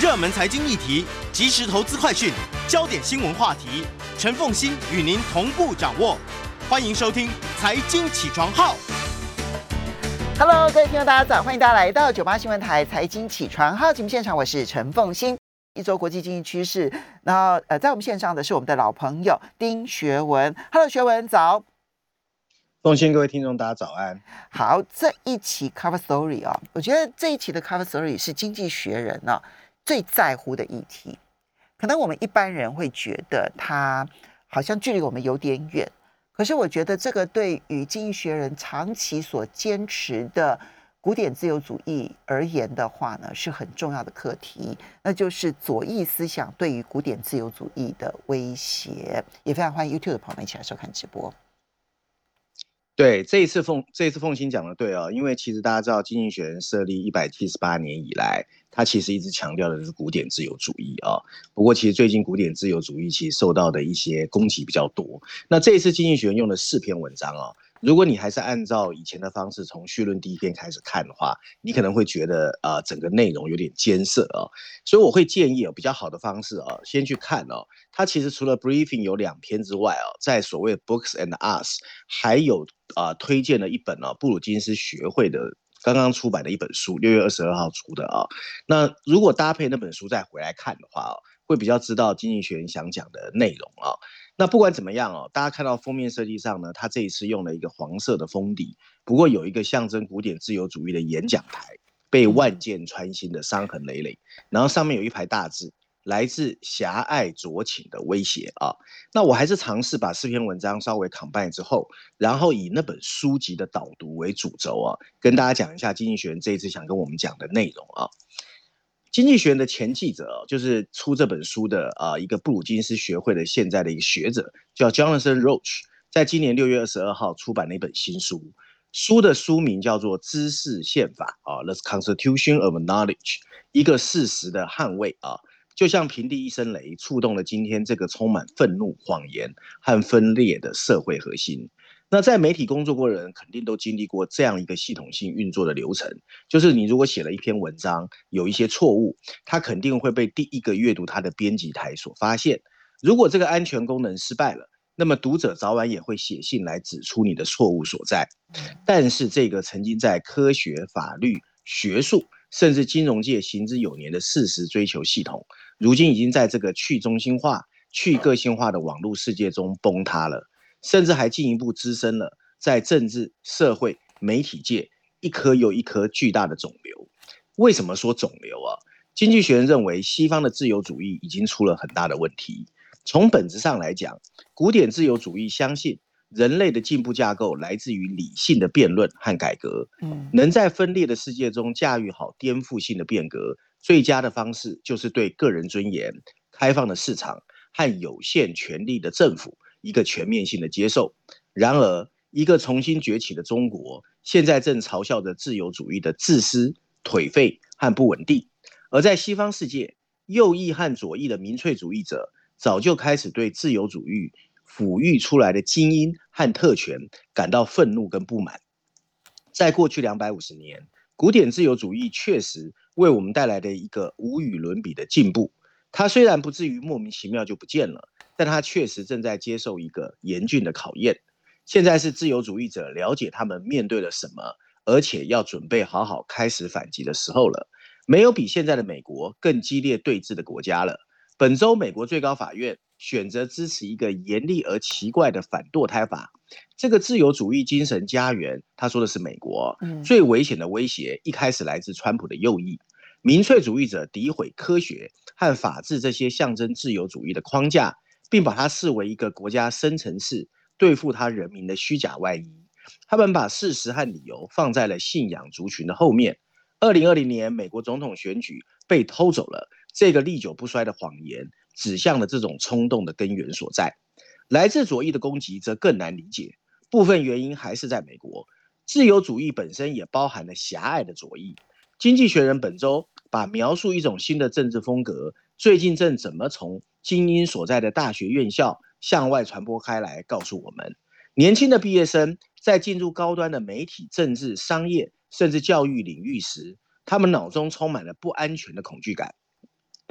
热门财经议题、即时投资快讯、焦点新闻话题，陈凤欣与您同步掌握。欢迎收听《财经起床号》。Hello，各位听众，大家早，欢迎大家来到九八新闻台财经起床号节目现场，我是陈凤欣。一周国际经济趋势，然后呃，在我们线上的是我们的老朋友丁学文。Hello，学文早。奉献各位听众，大家早安。好，这一期 Cover Story 啊、我觉得这一期的 Cover Story 是《经济学人》呢最在乎的议题。可能我们一般人会觉得它好像距离我们有点远，可是我觉得这个对于《经济学人》长期所坚持的古典自由主义而言的话呢，是很重要的课题，那就是左翼思想对于古典自由主义的威胁。也非常欢迎 YouTube 的朋友们一起来收看直播。对，这一次凤这一次凤欣讲的对哦，因为其实大家知道，经济学人设立一百七十八年以来，他其实一直强调的是古典自由主义啊、不过其实最近古典自由主义其实受到的一些攻击比较多。那这一次经济学人用了四篇文章哦，如果你还是按照以前的方式从序论第一篇开始看的话，你可能会觉得呃整个内容有点艰涩啊、所以我会建议哦比较好的方式啊，先去看哦。它其实除了 briefing 有两篇之外哦，在所谓 books and us 还有啊、推荐了一本哦布鲁金斯学会的刚刚出版的一本书，六月二十二号出的啊、那如果搭配那本书再回来看的话哦，会比较知道经济学人想讲的内容啊、那不管怎么样哦，大家看到封面设计上呢，它这一次用了一个黄色的封底，不过有一个象征古典自由主义的演讲台，被万箭穿心的伤痕累累，然后上面有一排大字。来自狭隘酌情的威胁啊！那我还是尝试把四篇文章稍微 combine 之后，然后以那本书籍的导读为主轴啊，跟大家讲一下经济学人这一次想跟我们讲的内容啊。经济学的前记者就是出这本书的啊、一个布鲁金斯学会的现在的一个学者，叫 Jonathan Roach，在今年六月二十二号出版了一本新书，书的书名叫做《知识宪法》啊，《The Constitution of Knowledge》，一个事实的捍卫啊。就像平地一声雷，触动了今天这个充满愤怒、谎言和分裂的社会核心。那在媒体工作过的人，肯定都经历过这样一个系统性运作的流程，就是你如果写了一篇文章，有一些错误，它肯定会被第一个阅读它的编辑台所发现。如果这个安全功能失败了，那么读者早晚也会写信来指出你的错误所在。但是这个曾经在科学、法律、学术甚至金融界行之有年的事实追求系统，如今已经在这个去中心化、去个性化的网络世界中崩塌了，甚至还进一步滋生了在政治、社会、媒体界一颗又一颗巨大的肿瘤。为什么说肿瘤啊？经济学人认为，西方的自由主义已经出了很大的问题。从本质上来讲，古典自由主义相信人类的进步架构来自于理性的辩论和改革，嗯能在分裂的世界中驾驭好颠覆性的变革，最佳的方式就是对个人尊严、开放的市场和有限权力的政府一个全面性的接受。然而，一个重新崛起的中国，现在正嘲笑着自由主义的自私、颓废和不稳定。而在西方世界，右翼和左翼的民粹主义者早就开始对自由主义抚育出来的精英和特权感到愤怒跟不满。在过去两百五十年，古典自由主义确实为我们带来的一个无与伦比的进步。它虽然不至于莫名其妙就不见了，但他确实正在接受一个严峻的考验。现在是自由主义者了解他们面对了什么，而且要准备好好开始反击的时候了。没有比现在的美国更激烈对峙的国家了。本周，美国最高法院选择支持一个严厉而奇怪的反堕胎法。这个自由主义精神家园，他说的是美国嗯最危险的威胁，一开始来自川普的右翼。民粹主义者诋毁科学和法治这些象征自由主义的框架，并把它视为一个国家深层次对付他人民的虚假外衣。他们把事实和理由放在了信仰族群的后面。二零二零年美国总统选举被偷走了，这个历久不衰的谎言指向了这种冲动的根源所在。来自左翼的攻击则更难理解，部分原因还是在美国。自由主义本身也包含了狭隘的左翼。经济学人本周把描述一种新的政治风格，最近正怎么从精英所在的大学院校向外传播开来，告诉我们，年轻的毕业生在进入高端的媒体、政治、商业甚至教育领域时，他们脑中充满了不安全的恐惧感。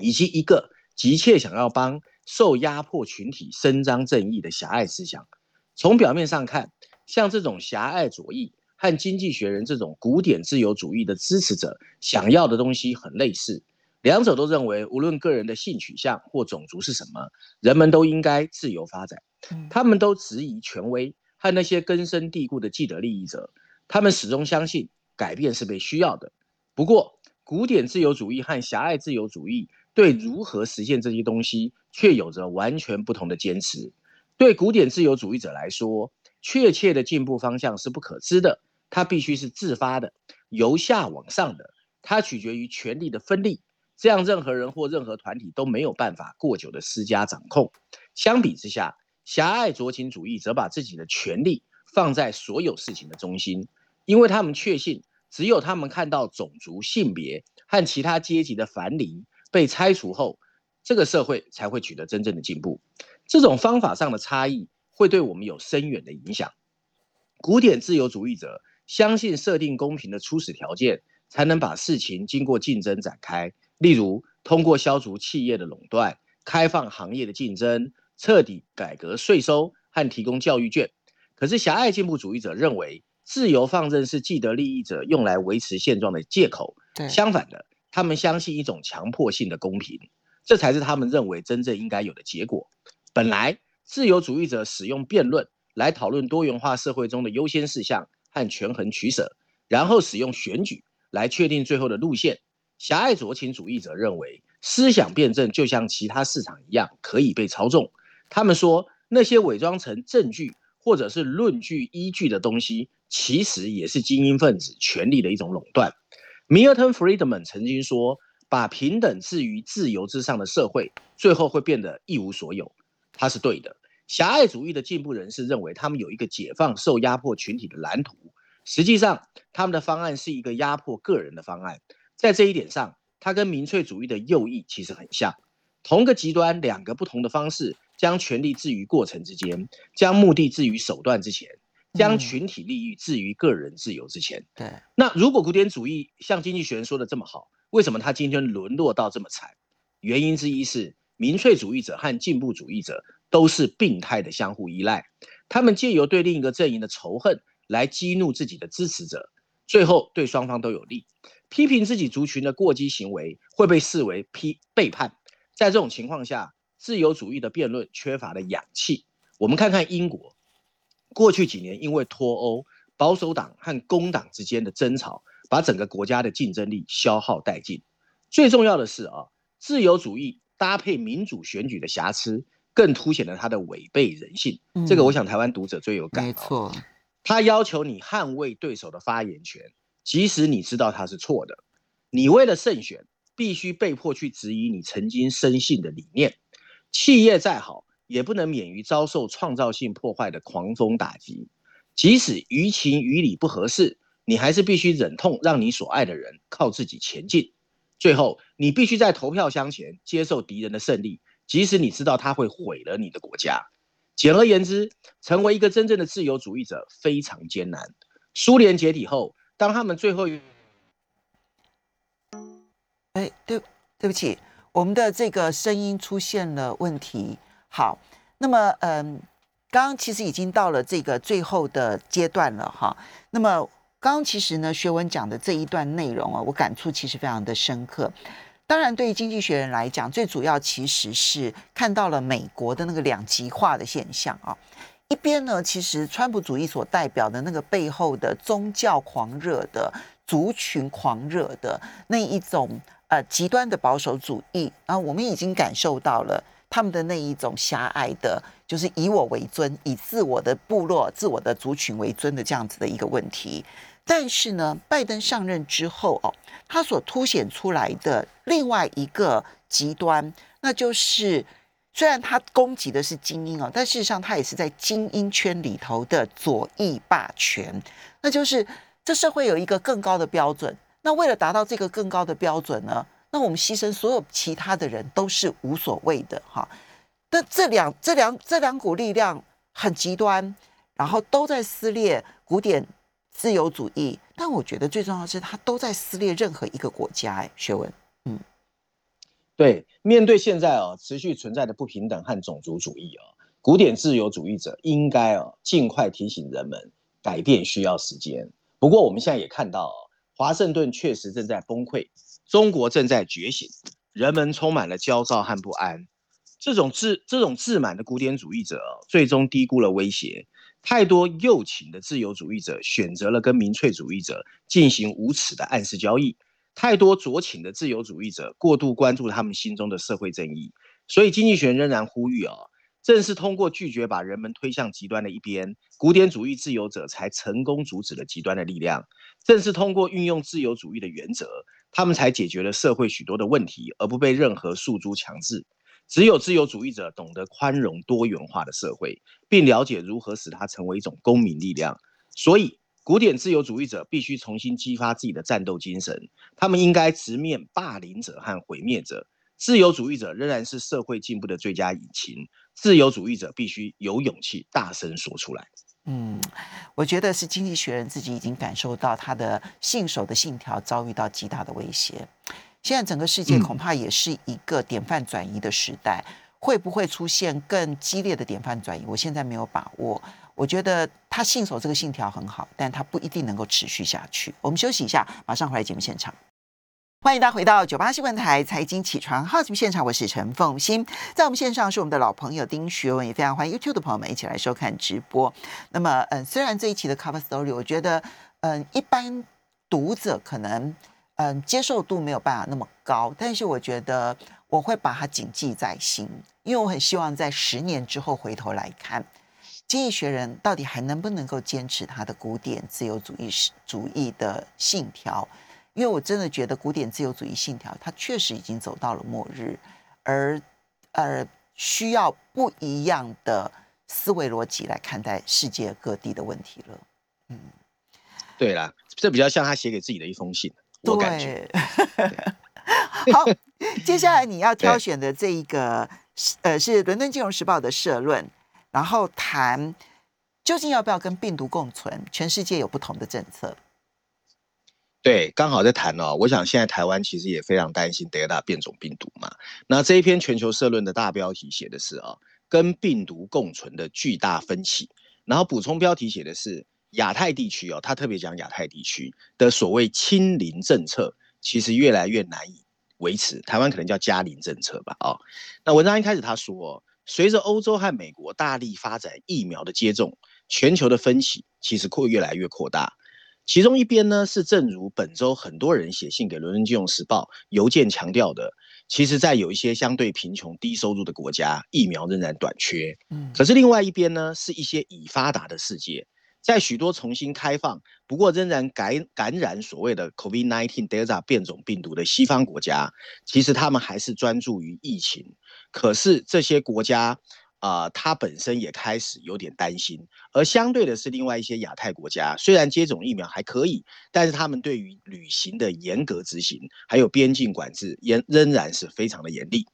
以及一个急切想要帮受压迫群体伸张正义的狭隘思想。从表面上看，像这种狭隘左翼和经济学人这种古典自由主义的支持者想要的东西很类似。两者都认为，无论个人的性取向或种族是什么，人们都应该自由发展。他们都质疑权威和那些根深蒂固的既得利益者。他们始终相信改变是被需要的。不过，古典自由主义和狭隘自由主义对如何实现这些东西却有着完全不同的坚持。对古典自由主义者来说，确切的进步方向是不可知的，它必须是自发的，由下往上的，它取决于权力的分立。这样，任何人或任何团体都没有办法过久的施加掌控。相比之下，狭隘酌情主义则把自己的权利放在所有事情的中心，因为他们确信，只有他们看到种族、性别和其他阶级的樊篱被拆除后，这个社会才会取得真正的进步。这种方法上的差异会对我们有深远的影响。古典自由主义者相信，设定公平的初始条件，才能把事情经过竞争展开。例如，通过消除企业的垄断、开放行业的竞争、彻底改革税收和提供教育券。可是，狭隘进步主义者认为，自由放任是既得利益者用来维持现状的借口。相反的，他们相信一种强迫性的公平，这才是他们认为真正应该有的结果。本来，自由主义者使用辩论来讨论多元化社会中的优先事项和权衡取舍，然后使用选举来确定最后的路线。狭隘酌情主义者认为，思想辩证就像其他市场一样可以被操纵。他们说，那些伪装成证据或者是论据依据的东西，其实也是精英分子权力的一种垄断。米尔顿·弗里德曼曾经说：“把平等置于自由之上的社会，最后会变得一无所有。”他是对的。狭隘主义的进步人士认为，他们有一个解放受压迫群体的蓝图。实际上，他们的方案是一个压迫个人的方案。在这一点上，它跟民粹主义的右翼其实很像，同个极端，两个不同的方式，将权力置于过程之间，将目的置于手段之前，将群体利益置于个人自由之前。对，那如果古典主义像经济学人说的这么好，为什么他今天沦落到这么惨？原因之一是民粹主义者和进步主义者都是病态的相互依赖，他们借由对另一个阵营的仇恨来激怒自己的支持者，最后对双方都有利。批评自己族群的过激行为会被视为批背叛，在这种情况下，自由主义的辩论缺乏了氧气。我们看看英国，过去几年因为脱欧，保守党和工党之间的争吵，把整个国家的竞争力消耗殆尽。最重要的是啊，自由主义搭配民主选举的瑕疵，更凸显了它的违背人性。这个我想台湾读者最有感。没错，他要求你捍卫对手的发言权。即使你知道他是错的，你为了胜选，必须被迫去质疑你曾经深信的理念。企业再好，也不能免于遭受创造性破坏的狂风打击。即使于情于理不合适，你还是必须忍痛让你所爱的人靠自己前进。最后，你必须在投票箱前接受敌人的胜利，即使你知道他会毁了你的国家。简而言之，成为一个真正的自由主义者非常艰难。苏联解体后。当他们最后，哎，对，对不起，我们的这个声音出现了问题。好，那么，嗯，刚刚其实已经到了这个最后的阶段了，哈。那么，刚刚其实呢，学文讲的这一段内容啊，我感触其实非常的深刻。当然，对于经济学人来讲，最主要其实是看到了美国的那个两极化的现象啊。一边呢，其实川普主义所代表的那个背后的宗教狂热的族群狂热的那一种呃极端的保守主义啊，我们已经感受到了他们的那一种狭隘的，就是以我为尊，以自我的部落、自我的族群为尊的这样子的一个问题。但是呢，拜登上任之后哦，他所凸显出来的另外一个极端，那就是。虽然他攻击的是精英啊，但事实上他也是在精英圈里头的左翼霸权。那就是这社会有一个更高的标准，那为了达到这个更高的标准呢，那我们牺牲所有其他的人都是无所谓的哈。那这两这两这两股力量很极端，然后都在撕裂古典自由主义。但我觉得最重要的是，它都在撕裂任何一个国家。哎，学文，嗯。对，面对现在哦持续存在的不平等和种族主义哦，古典自由主义者应该哦尽快提醒人们，改变需要时间。不过我们现在也看到，华盛顿确实正在崩溃，中国正在觉醒，人们充满了焦躁和不安。这种自这种自满的古典主义者，最终低估了威胁。太多右倾的自由主义者选择了跟民粹主义者进行无耻的暗示交易。太多酌情的自由主义者过度关注他们心中的社会正义，所以经济学仍然呼吁啊，正是通过拒绝把人们推向极端的一边，古典主义自由者才成功阻止了极端的力量。正是通过运用自由主义的原则，他们才解决了社会许多的问题，而不被任何诉诸强制。只有自由主义者懂得宽容多元化的社会，并了解如何使它成为一种公民力量。所以。古典自由主义者必须重新激发自己的战斗精神，他们应该直面霸凌者和毁灭者。自由主义者仍然是社会进步的最佳引擎。自由主义者必须有勇气大声说出来。嗯，我觉得是经济学人自己已经感受到他的信守的信条遭遇到极大的威胁。现在整个世界恐怕也是一个典范转移的时代，会不会出现更激烈的典范转移？我现在没有把握。我觉得他信守这个信条很好，但他不一定能够持续下去。我们休息一下，马上回来节目现场。欢迎大家回到九八新闻台财经起床号节目现场，我是陈凤欣，在我们线上是我们的老朋友丁学文，也非常欢迎 YouTube 的朋友们一起来收看直播。那么，嗯，虽然这一期的 Cover Story，我觉得，嗯，一般读者可能，嗯，接受度没有办法那么高，但是我觉得我会把它谨记在心，因为我很希望在十年之后回头来看。经济学人到底还能不能够坚持他的古典自由主义主义的信条？因为我真的觉得古典自由主义信条，它确实已经走到了末日，而而需要不一样的思维逻辑来看待世界各地的问题了。嗯，对啦，这比较像他写给自己的一封信，我感觉。好，接下来你要挑选的这一个，呃，是《伦敦金融时报》的社论。然后谈究竟要不要跟病毒共存？全世界有不同的政策。对，刚好在谈哦。我想现在台湾其实也非常担心德尔塔变种病毒嘛。那这一篇全球社论的大标题写的是啊，跟病毒共存的巨大分歧。然后补充标题写的是亚太地区哦，他特别讲亚太地区的所谓清零政策，其实越来越难以维持。台湾可能叫加零政策吧。哦，那文章一开始他说。随着欧洲和美国大力发展疫苗的接种，全球的分歧其实会越来越扩大。其中一边呢，是正如本周很多人写信给《伦敦金融时报》邮件强调的，其实，在有一些相对贫穷、低收入的国家，疫苗仍然短缺。嗯，可是另外一边呢，是一些已发达的世界，在许多重新开放，不过仍然感感染所谓的 COVID-19 Delta 变种病毒的西方国家，其实他们还是专注于疫情。可是这些国家啊，它本身也开始有点担心。而相对的是，另外一些亚太国家，虽然接种疫苗还可以，但是他们对于旅行的严格执行，还有边境管制，仍仍然是非常的严厉。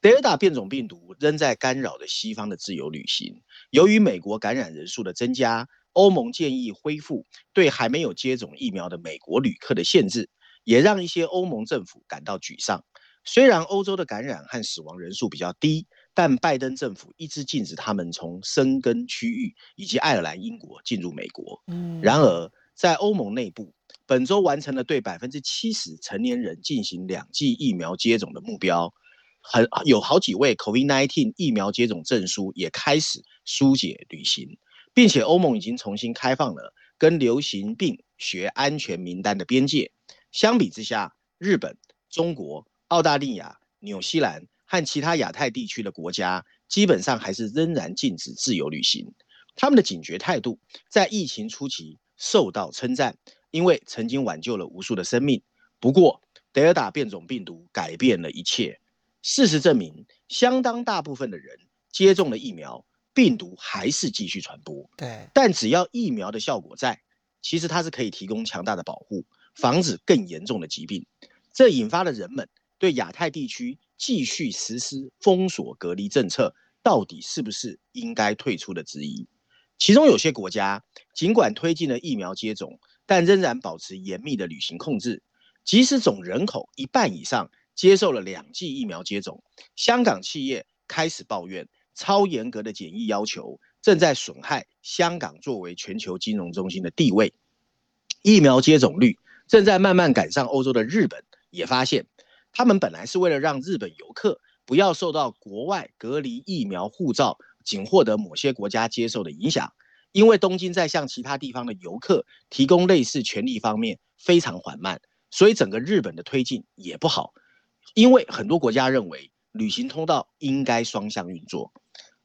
德尔塔变种病毒仍在干扰着西方的自由旅行。由于美国感染人数的增加，欧盟建议恢复对还没有接种疫苗的美国旅客的限制，也让一些欧盟政府感到沮丧。虽然欧洲的感染和死亡人数比较低，但拜登政府一直禁止他们从生根区域以及爱尔兰、英国进入美国。嗯，然而在欧盟内部，本周完成了对百分之七十成年人进行两剂疫苗接种的目标，很有好几位 COVID-19 疫苗接种证书也开始疏解旅行，并且欧盟已经重新开放了跟流行病学安全名单的边界。相比之下，日本、中国。澳大利亚、纽西兰和其他亚太地区的国家，基本上还是仍然禁止自由旅行。他们的警觉态度在疫情初期受到称赞，因为曾经挽救了无数的生命。不过，德尔塔变种病毒改变了一切。事实证明，相当大部分的人接种了疫苗，病毒还是继续传播。对，但只要疫苗的效果在，其实它是可以提供强大的保护，防止更严重的疾病。这引发了人们。对亚太地区继续实施封锁隔离政策，到底是不是应该退出的质疑？其中有些国家尽管推进了疫苗接种，但仍然保持严密的旅行控制。即使总人口一半以上接受了两剂疫苗接种，香港企业开始抱怨超严格的检疫要求正在损害香港作为全球金融中心的地位。疫苗接种率正在慢慢赶上欧洲的日本，也发现他们本来是为了让日本游客不要受到国外隔离疫苗护照仅获得某些国家接受的影响，因为东京在向其他地方的游客提供类似权利方面非常缓慢，所以整个日本的推进也不好。因为很多国家认为旅行通道应该双向运作，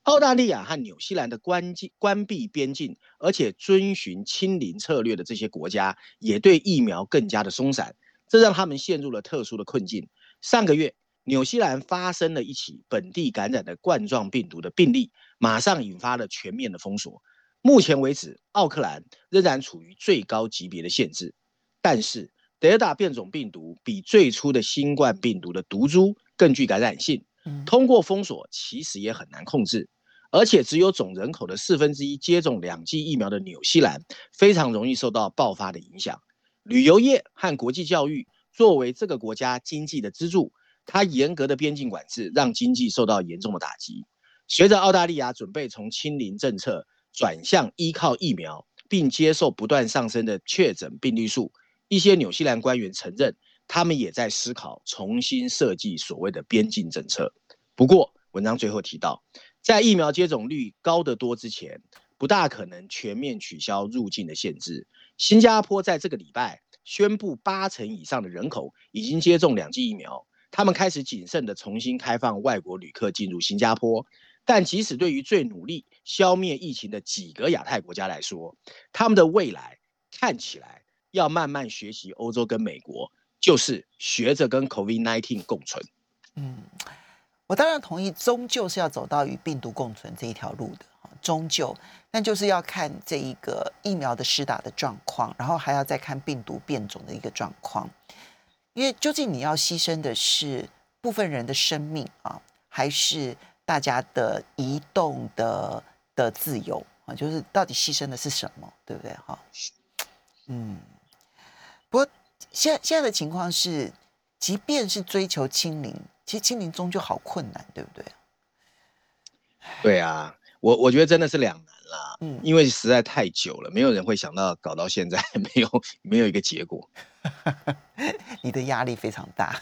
澳大利亚和纽西兰的关境关闭边境，而且遵循清零策略的这些国家，也对疫苗更加的松散，这让他们陷入了特殊的困境。上个月，纽西兰发生了一起本地感染的冠状病毒的病例，马上引发了全面的封锁。目前为止，奥克兰仍然处于最高级别的限制，但是。德尔塔变种病毒比最初的新冠病毒的毒株更具感染性，通过封锁其实也很难控制，而且只有总人口的四分之一接种两剂疫苗的纽西兰非常容易受到爆发的影响。旅游业和国际教育作为这个国家经济的支柱，它严格的边境管制让经济受到严重的打击。随着澳大利亚准备从清零政策转向依靠疫苗，并接受不断上升的确诊病例数。一些纽西兰官员承认，他们也在思考重新设计所谓的边境政策。不过，文章最后提到，在疫苗接种率高得多之前，不大可能全面取消入境的限制。新加坡在这个礼拜宣布，八成以上的人口已经接种两剂疫苗，他们开始谨慎地重新开放外国旅客进入新加坡。但即使对于最努力消灭疫情的几个亚太国家来说，他们的未来看起来。要慢慢学习欧洲跟美国，就是学着跟 COVID-19 共存。嗯，我当然同意，终究是要走到与病毒共存这一条路的。终究，但就是要看这一个疫苗的施打的状况，然后还要再看病毒变种的一个状况。因为究竟你要牺牲的是部分人的生命啊，还是大家的移动的的自由啊？就是到底牺牲的是什么，对不对？哈，嗯。不过，现现在的情况是，即便是追求清零，其实清零终究好困难，对不对？对啊，我我觉得真的是两难啦。嗯，因为实在太久了，没有人会想到搞到现在 没有没有一个结果。你的压力非常大。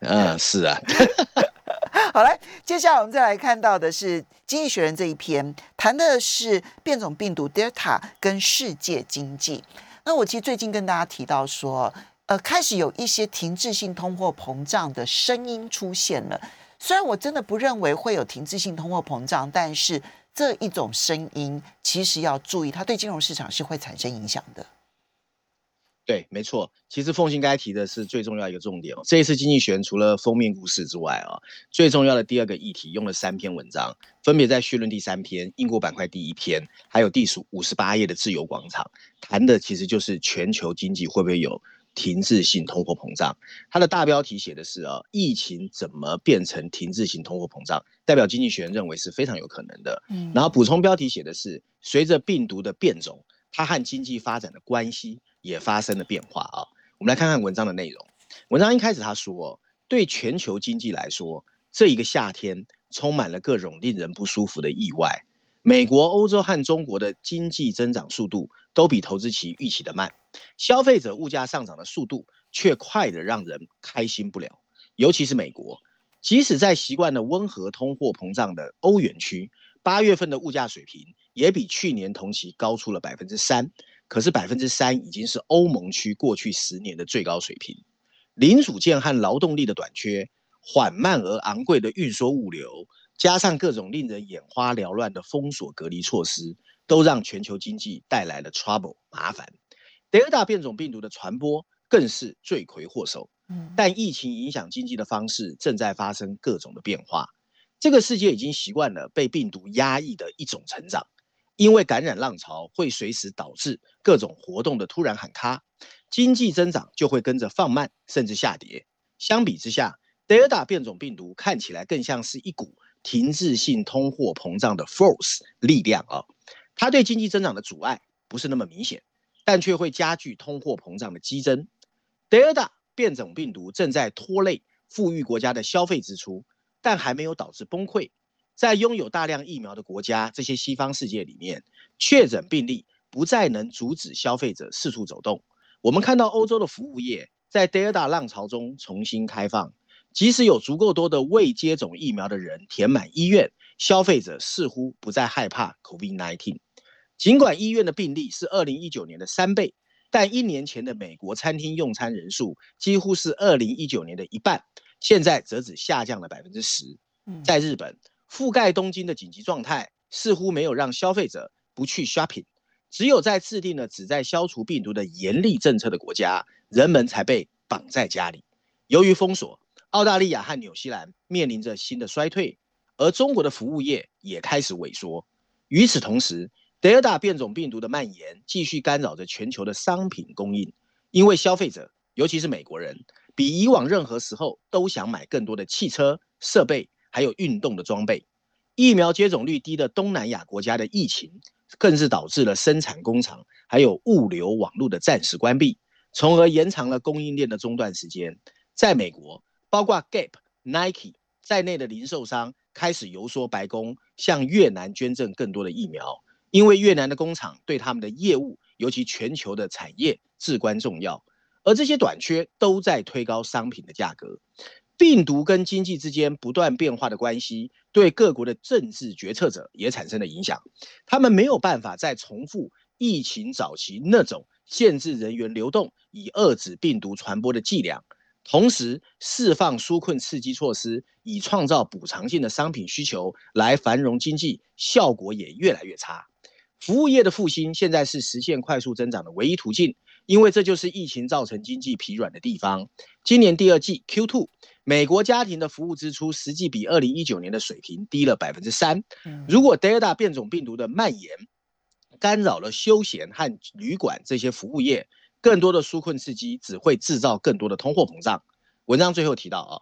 嗯，是啊。好来，接下来我们再来看到的是《经济学人》这一篇，谈的是变种病毒 Delta 跟世界经济。那我其实最近跟大家提到说，呃，开始有一些停滞性通货膨胀的声音出现了。虽然我真的不认为会有停滞性通货膨胀，但是这一种声音其实要注意，它对金融市场是会产生影响的。对，没错。其实凤信该提的是最重要一个重点哦。这一次经济学除了封面故事之外啊，最重要的第二个议题用了三篇文章，分别在序论第三篇、英国板块第一篇，还有第十五十八页的自由广场，谈的其实就是全球经济会不会有停滞性通货膨胀。它的大标题写的是啊，疫情怎么变成停滞性通货膨胀？代表经济学人认为是非常有可能的。嗯，然后补充标题写的是，随着病毒的变种，它和经济发展的关系。也发生了变化啊！我们来看看文章的内容。文章一开始他说，对全球经济来说，这一个夏天充满了各种令人不舒服的意外。美国、欧洲和中国的经济增长速度都比投资期预期的慢，消费者物价上涨的速度却快得让人开心不了。尤其是美国，即使在习惯了温和通货膨胀的欧元区，八月份的物价水平也比去年同期高出了百分之三。可是百分之三已经是欧盟区过去十年的最高水平，零组件和劳动力的短缺，缓慢而昂贵的运输物流，加上各种令人眼花缭乱的封锁隔离措施，都让全球经济带来了 trouble 麻烦。德尔塔变种病毒的传播更是罪魁祸首。嗯但疫情影响经济的方式正在发生各种的变化。这个世界已经习惯了被病毒压抑的一种成长。因为感染浪潮会随时导致各种活动的突然喊卡，经济增长就会跟着放慢甚至下跌。相比之下，德尔塔变种病毒看起来更像是一股停滞性通货膨胀的 force 力量啊，它对经济增长的阻碍不是那么明显，但却会加剧通货膨胀的激增。德尔塔变种病毒正在拖累富裕国家的消费支出，但还没有导致崩溃。在拥有大量疫苗的国家，这些西方世界里面，确诊病例不再能阻止消费者四处走动。我们看到欧洲的服务业在 Delta 浪潮中重新开放，即使有足够多的未接种疫苗的人填满医院，消费者似乎不再害怕 COVID-19。尽管医院的病例是2019年的三倍，但一年前的美国餐厅用餐人数几乎是2019年的一半，现在则只下降了百分之十。在日本，覆盖东京的紧急状态似乎没有让消费者不去 shopping。只有在制定了旨在消除病毒的严厉政策的国家，人们才被绑在家里。由于封锁，澳大利亚和纽西兰面临着新的衰退，而中国的服务业也开始萎缩。与此同时，德尔塔变种病毒的蔓延继续干扰着全球的商品供应，因为消费者，尤其是美国人，比以往任何时候都想买更多的汽车设备，还有运动的装备。疫苗接种率低的东南亚国家的疫情。更是导致了生产工厂还有物流网络的暂时关闭，从而延长了供应链的中断时间。在美国，包括 Gap、Nike 在内的零售商开始游说白宫向越南捐赠更多的疫苗，因为越南的工厂对他们的业务，尤其全球的产业至关重要。而这些短缺都在推高商品的价格。病毒跟经济之间不断变化的关系，对各国的政治决策者也产生了影响。他们没有办法再重复疫情早期那种限制人员流动以遏制病毒传播的伎俩，同时释放纾困刺激措施以创造补偿性的商品需求来繁荣经济，效果也越来越差。服务业的复兴现在是实现快速增长的唯一途径，因为这就是疫情造成经济疲软的地方。今年第二季 Q2。美国家庭的服务支出实际比二零一九年的水平低了百分之三。如果 Delta 变种病毒的蔓延干扰了休闲和旅馆这些服务业，更多的纾困刺激只会制造更多的通货膨胀。文章最后提到啊，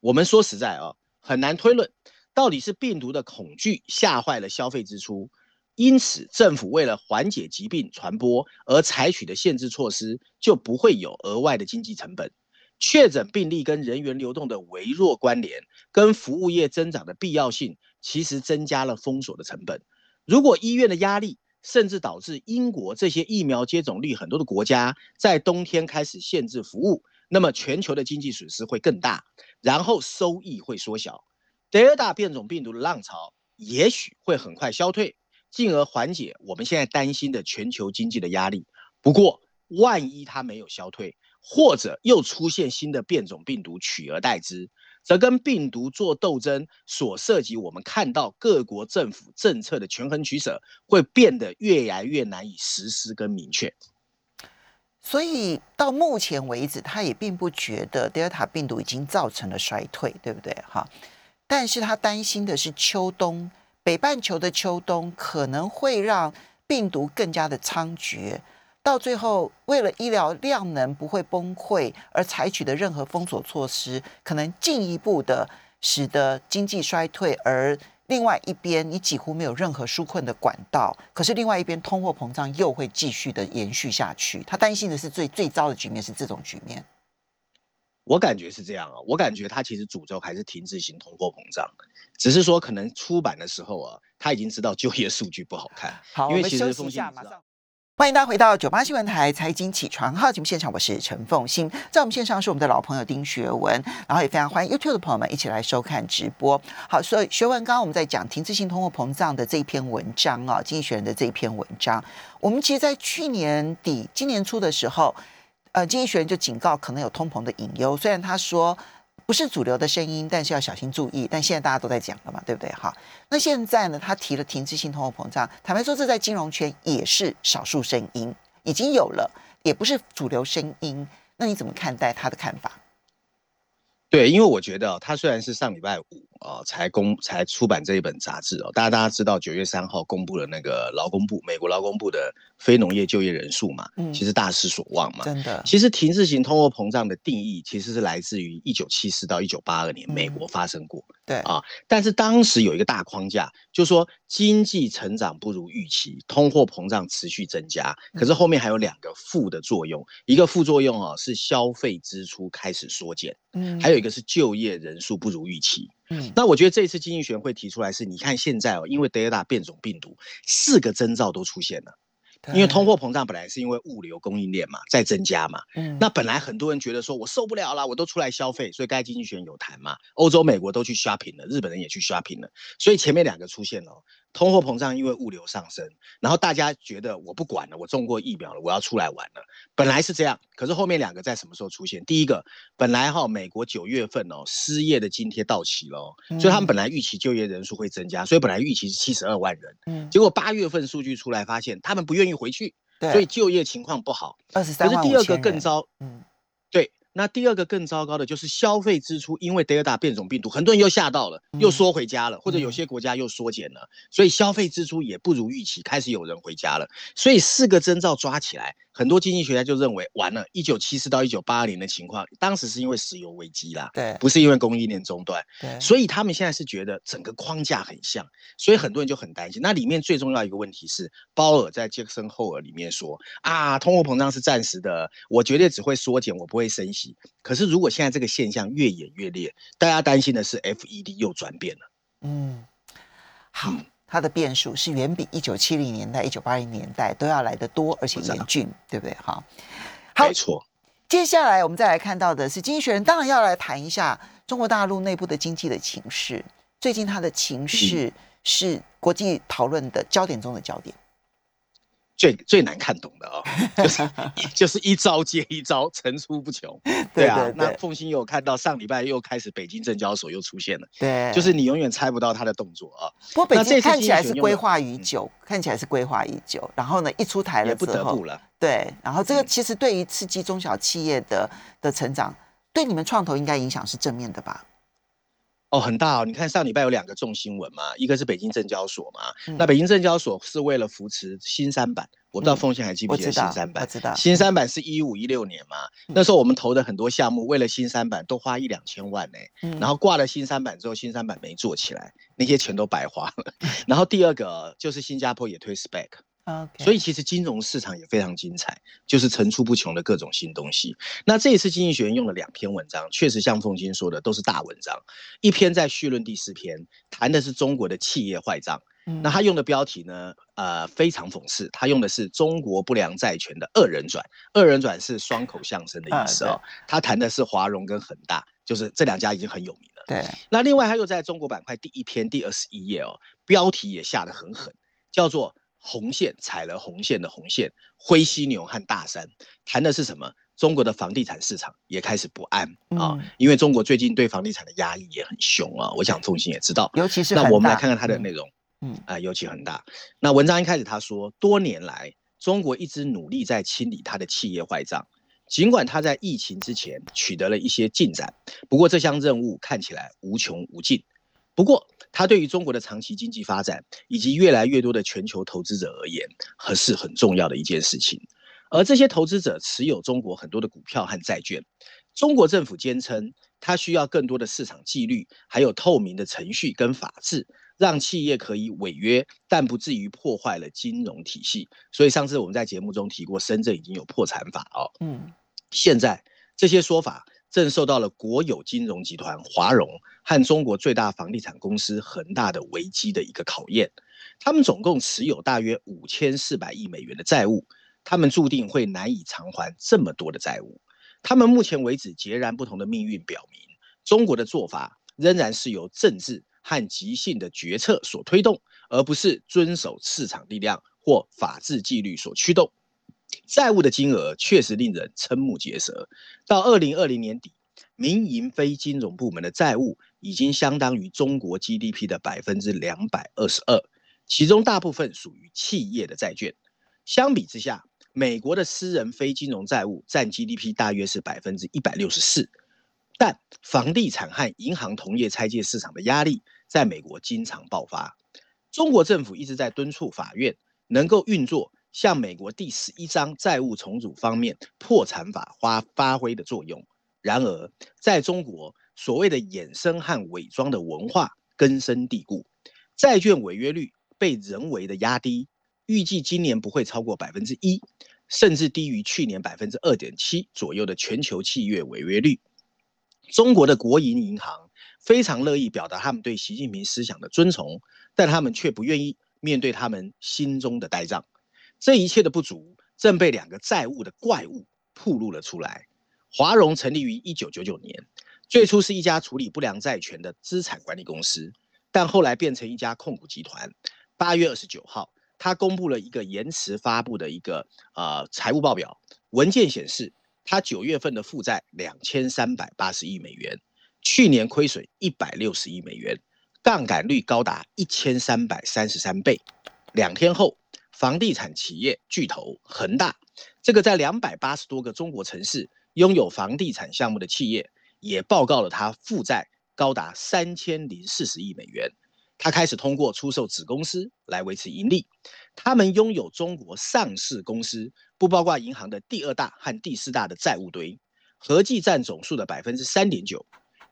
我们说实在啊，很难推论到底是病毒的恐惧吓坏了消费支出，因此政府为了缓解疾病传播而采取的限制措施就不会有额外的经济成本。确诊病例跟人员流动的微弱关联，跟服务业增长的必要性，其实增加了封锁的成本。如果医院的压力，甚至导致英国这些疫苗接种率很多的国家在冬天开始限制服务，那么全球的经济损失会更大，然后收益会缩小。德尔塔变种病毒的浪潮也许会很快消退，进而缓解我们现在担心的全球经济的压力。不过，万一它没有消退，或者又出现新的变种病毒取而代之，则跟病毒做斗争所涉及，我们看到各国政府政策的权衡取舍会变得越来越难以实施跟明确。所以到目前为止，他也并不觉得德尔塔病毒已经造成了衰退，对不对？哈，但是他担心的是秋冬，北半球的秋冬可能会让病毒更加的猖獗。到最后，为了医疗量能不会崩溃而采取的任何封锁措施，可能进一步的使得经济衰退。而另外一边，你几乎没有任何纾困的管道，可是另外一边通货膨胀又会继续的延续下去。他担心的是最最糟的局面是这种局面。我感觉是这样啊，我感觉他其实主轴还是停滞型通货膨胀，只是说可能出版的时候啊，他已经知道就业数据不好看。好，我们休息一下，马上。欢迎大家回到九八新闻台财经起床号节目现场，我是陈凤欣，在我们线上是我们的老朋友丁学文，然后也非常欢迎 YouTube 的朋友们一起来收看直播。好，所以学文刚刚我们在讲停滞性通货膨胀的这一篇文章啊，经济学人的这一篇文章，我们其实，在去年底、今年初的时候，呃，经济学人就警告可能有通膨的隐忧，虽然他说。不是主流的声音，但是要小心注意。但现在大家都在讲了嘛，对不对？哈，那现在呢？他提了停滞性通货膨胀，坦白说，这在金融圈也是少数声音，已经有了，也不是主流声音。那你怎么看待他的看法？对，因为我觉得他虽然是上礼拜五啊才公才出版这一本杂志哦，大家大家知道九月三号公布了那个劳工部美国劳工部的非农业就业人数嘛，嗯，其实大失所望嘛，真的。其实停滞型通货膨胀的定义其实是来自于一九七四到一九八二年美国发生过，对啊，但是当时有一个大框架，就说经济成长不如预期，通货膨胀持续增加。可是后面还有两个负的作用，一个副作用啊是消费支出开始缩减，嗯还有一个是就业人数不如预期。嗯。那我觉得这一次经济学会提出来是，你看现在哦，因为 Delta 变种病毒，四个征兆都出现了。因为通货膨胀本来是因为物流供应链嘛在增加嘛，嗯。那本来很多人觉得说我受不了了，我都出来消费，所以刚才经济学人有谈嘛，欧洲、美国都去 shopping 了，日本人也去 shopping 了，所以前面两个出现了哦，通货膨胀因为物流上升，然后大家觉得我不管了，我中过疫苗了，我要出来玩了，本来是这样，可是后面两个在什么时候出现？第一个，本来哈、美国九月份哦失业的津贴到期了、哦，所以他们本来预期就业人数会增加，所以本来预期是七十二万人，嗯结果八月份数据出来发现他们不愿意回去。所以就业情况不好。二十三万可是第二个更糟，嗯对，那第二个更糟糕的就是消费支出，因为 Delta 变种病毒，很多人又吓到了，又嗯缩回家了，或者有嗯些国家又缩减了，所以消费支出也不如预期，开始有人回家了。所以四个征兆抓起来，很多经济学家就认为，完了，一九七四到一九八零的情况，当时是因为石油危机啦，对不是因为供应链中断。对，所以他们现在是觉得整个框架很像，所以很多人就很担心。那里面最重要一个问题是，鲍尔在杰克森霍尔里面说啊，通货膨胀是暂时的，我绝对只会缩减，我不会升息。可是如果现在这个现象越演越烈，大家担心的是 FED 又转变了。嗯，好嗯，它的变数是远比一九七零年代、一九八零年代都要来得多，而且严峻，对不对？哈，好没，错，接下来我们再来看到的是《经济学人》，当然要来谈一下中国大陆内部的经济的情势。最近它的情势嗯是国际讨论的焦点中的焦点。最最难看懂的哦，就是一就是一招接一招，层出不穷。对啊，对对那凤欣有看到上礼拜又开始北京证交所又出现了，对，就是你永远猜不到他的动作啊。不过北京看起来是规划已嗯久，看起来是规划已久。然后呢，一出台了也不得不，了。对，然后这个嗯其实对于刺激中小企业的的成长，对你们创投应该影响是正面的吧？哦，很大哦！你看上礼拜有两个重新闻嘛，一个是北京证交所嘛，嗯那北京证交所是为了扶持新三板，我不知道嗯凤仙还记不记得新三板？我知道新三板是一五一六年嘛，嗯那时候我们投的很多项目，为了新三板都花一两千万呢、嗯然后挂了新三板之后，新三板没做起来，那些钱都白花了。然后第二个就是新加坡也推 SPAC，OK，所以其实金融市场也非常精彩，就是层出不穷的各种新东西。那这一次经济学院用了两篇文章，确实像凤金说的都是大文章。一篇在序论第四篇，谈的是中国的企业坏账。嗯那他用的标题呢，呃，非常讽刺，他用的是中国不良债权的二人转。二人转是双口相声的意思哦。他谈的是华融跟恒大，就是这两家已经很有名了。对，那另外他又在中国板块第一篇第二十一页哦，标题也下得很狠，叫做“红线踩了红线的红线”，灰犀牛和大山谈的是什么？中国的房地产市场也开始不安啊、嗯因为中国最近对房地产的压力也很凶啊。我想凤心也知道。尤其是那我们来看看它的嗯内容，嗯啊、尤其很大。那文章一开始他说，多年来中国一直努力在清理它的企业坏账，尽管它在疫情之前取得了一些进展，不过这项任务看起来无穷无尽。不过，它对于中国的长期经济发展以及越来越多的全球投资者而言，还是很重要的一件事情。而这些投资者持有中国很多的股票和债券，中国政府坚称，它需要更多的市场纪律，还有透明的程序跟法治，让企业可以违约，但不至于破坏了金融体系。所以上次我们在节目中提过，深圳已经有破产法哦。嗯现在这些说法正受到了国有金融集团华融和中国最大房地产公司恒大的危机的一个考验。他们总共持有大约五千四百亿美元的债务，他们注定会难以偿还这么多的债务。他们目前为止截然不同的命运表明，中国的做法仍然是由政治和即兴的决策所推动，而不是遵守市场力量或法治纪律所驱动。债务的金额确实令人瞠目结舌。到二零二零年底，民营非金融部门的债务已经相当于中国 GDP 的百分之两百二十二，其中大部分属于企业的债券。相比之下，美国的私人非金融债务占 GDP 大约是百分之一百六十四，但房地产和银行同业拆借市场的压力在美国经常爆发。中国政府一直在敦促法院能够运作像美国第十一章债务重组方面破产法发发挥的作用。然而，在中国，所谓的衍生和伪装的文化根深蒂固，债券违约率被人为的压低，预计今年不会超过百分之一，甚至低于去年百分之二点七左右的全球企业违约率。中国的国营银行非常乐意表达他们对习近平思想的尊崇，但他们却不愿意面对他们心中的呆账。这一切的不足，正被两个债务的怪物暴露了出来。华融成立于一九九九年，最初是一家处理不良债权的资产管理公司，但后来变成一家控股集团。八月二十九号，他公布了一个延迟发布的一个呃财务报表，文件显示。它九月份的负债两千三百八十亿美元，去年亏损一百六十亿美元，杠杆率高达一千三百三十三倍。两天后，房地产企业巨头恒大，这个在两百八十多个中国城市拥有房地产项目的企业，也报告了它负债高达三千零四十亿美元。他开始通过出售子公司来维持盈利。他们拥有中国上市公司，不包括银行的第二大和第四大的债务堆，合计占总数的百分之三点九。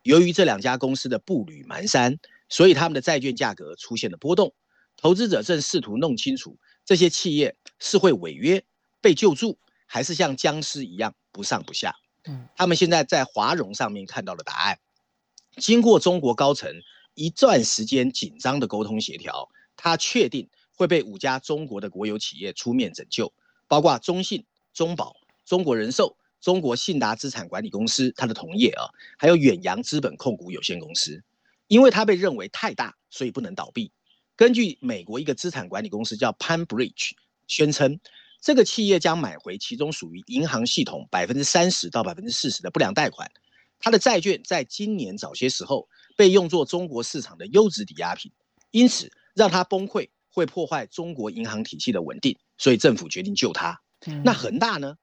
由于这两家公司的步履蹒跚，所以他们的债券价格出现了波动。投资者正试图弄清楚这些企业是会违约被救助，还是像僵尸一样不上不下。嗯，他们现在在华融上面看到了答案。经过中国高层。一段时间紧张的沟通协调，他确定会被五家中国的国有企业出面拯救，包括中信、中保、中国人寿、中国信达资产管理公司，它的同业啊，还有远洋资本控股有限公司，因为它被认为太大，所以不能倒闭。根据美国一个资产管理公司叫 Pan Bridge 宣称，这个企业将买回其中属于银行系统百分之三十到百分之四十的不良贷款，它的债券在今年早些时候。被用作中国市场的优质抵押品，因此让它崩溃会破坏中国银行体系的稳定，所以政府决定救它。那恒大呢？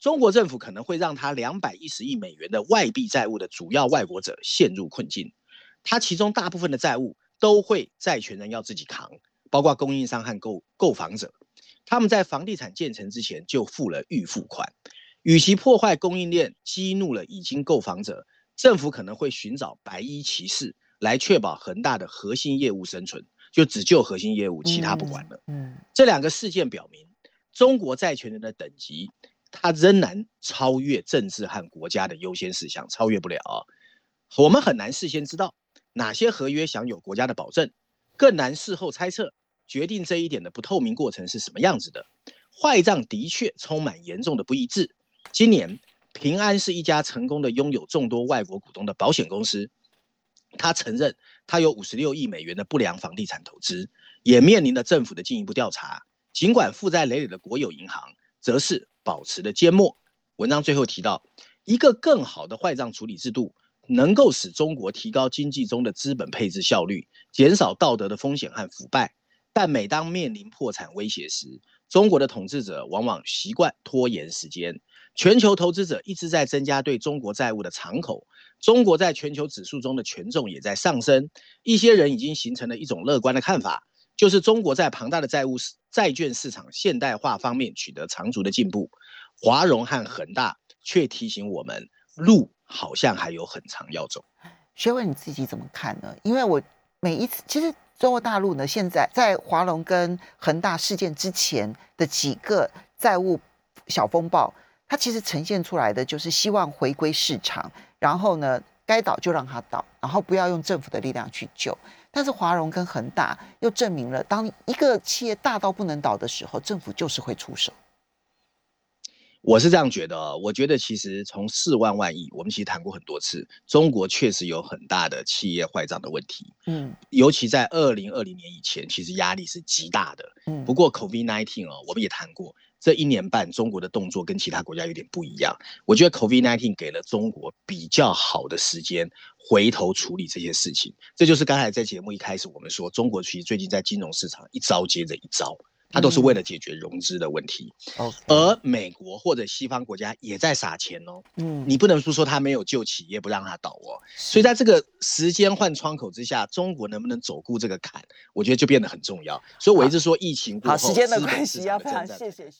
中国政府可能会让它两百一十亿美元的外币债务的主要外国者陷入困境，它其中大部分的债务都会债权人要自己扛，包括供应商和购购房者，他们在房地产建成之前就付了预付款，与其破坏供应链，激怒了已经购房者。政府可能会寻找白衣骑士来确保恒大的核心业务生存，就只救核心业务，其他不管了。嗯，这两个事件表明，中国债权人的等级，它仍然超越政治和国家的优先事项，超越不了。我们很难事先知道哪些合约享有国家的保证，更难事后猜测决定这一点的不透明过程是什么样子的。坏账的确充满严重的不一致。今年。平安是一家成功的拥有众多外国股东的保险公司，他承认他有五十六亿美元的不良房地产投资，也面临了政府的进一步调查。尽管负债累累的国有银行则是保持了缄默。文章最后提到，一个更好的坏账处理制度能够使中国提高经济中的资本配置效率，减少道德的风险和腐败。但每当面临破产威胁时，中国的统治者往往习惯拖延时间。全球投资者一直在增加对中国债务的敞口，中国在全球指数中的权重也在上升。一些人已经形成了一种乐观的看法，就是中国在庞大的债务债券市场现代化方面取得长足的进步。华融和恒大却提醒我们，路好像还有很长要走。学伟你自己怎么看呢？因为我每一次，其实中国大陆呢，现在在华融跟恒大事件之前的几个债务小风暴。它其实呈现出来的就是希望回归市场，然后呢，该倒就让它倒，然后不要用政府的力量去救。但是华融跟恒大又证明了，当一个企业大到不能倒的时候，政府就是会出手。我是这样觉得，我觉得其实从四万万亿，我们其实谈过很多次，中国确实有很大的企业坏账的问题。嗯，尤其在二零二零年以前，其实压力是极大的。嗯，不过 COVID nineteen 哦，我们也谈过。这一年半，中国的动作跟其他国家有点不一样。我觉得 COVID nineteen 给了中国比较好的时间回头处理这些事情。这就是刚才在节目一开始我们说，中国其实最近在金融市场一招接着一招。它都是为了解决融资的问题，而美国或者西方国家也在撒钱哦。嗯，你不能说说他没有救企业不让他倒哦。所以在这个时间换窗口之下，中国能不能走过这个坎，我觉得就变得很重要。所以我一直说疫情过后，时间的关系要非常谢谢。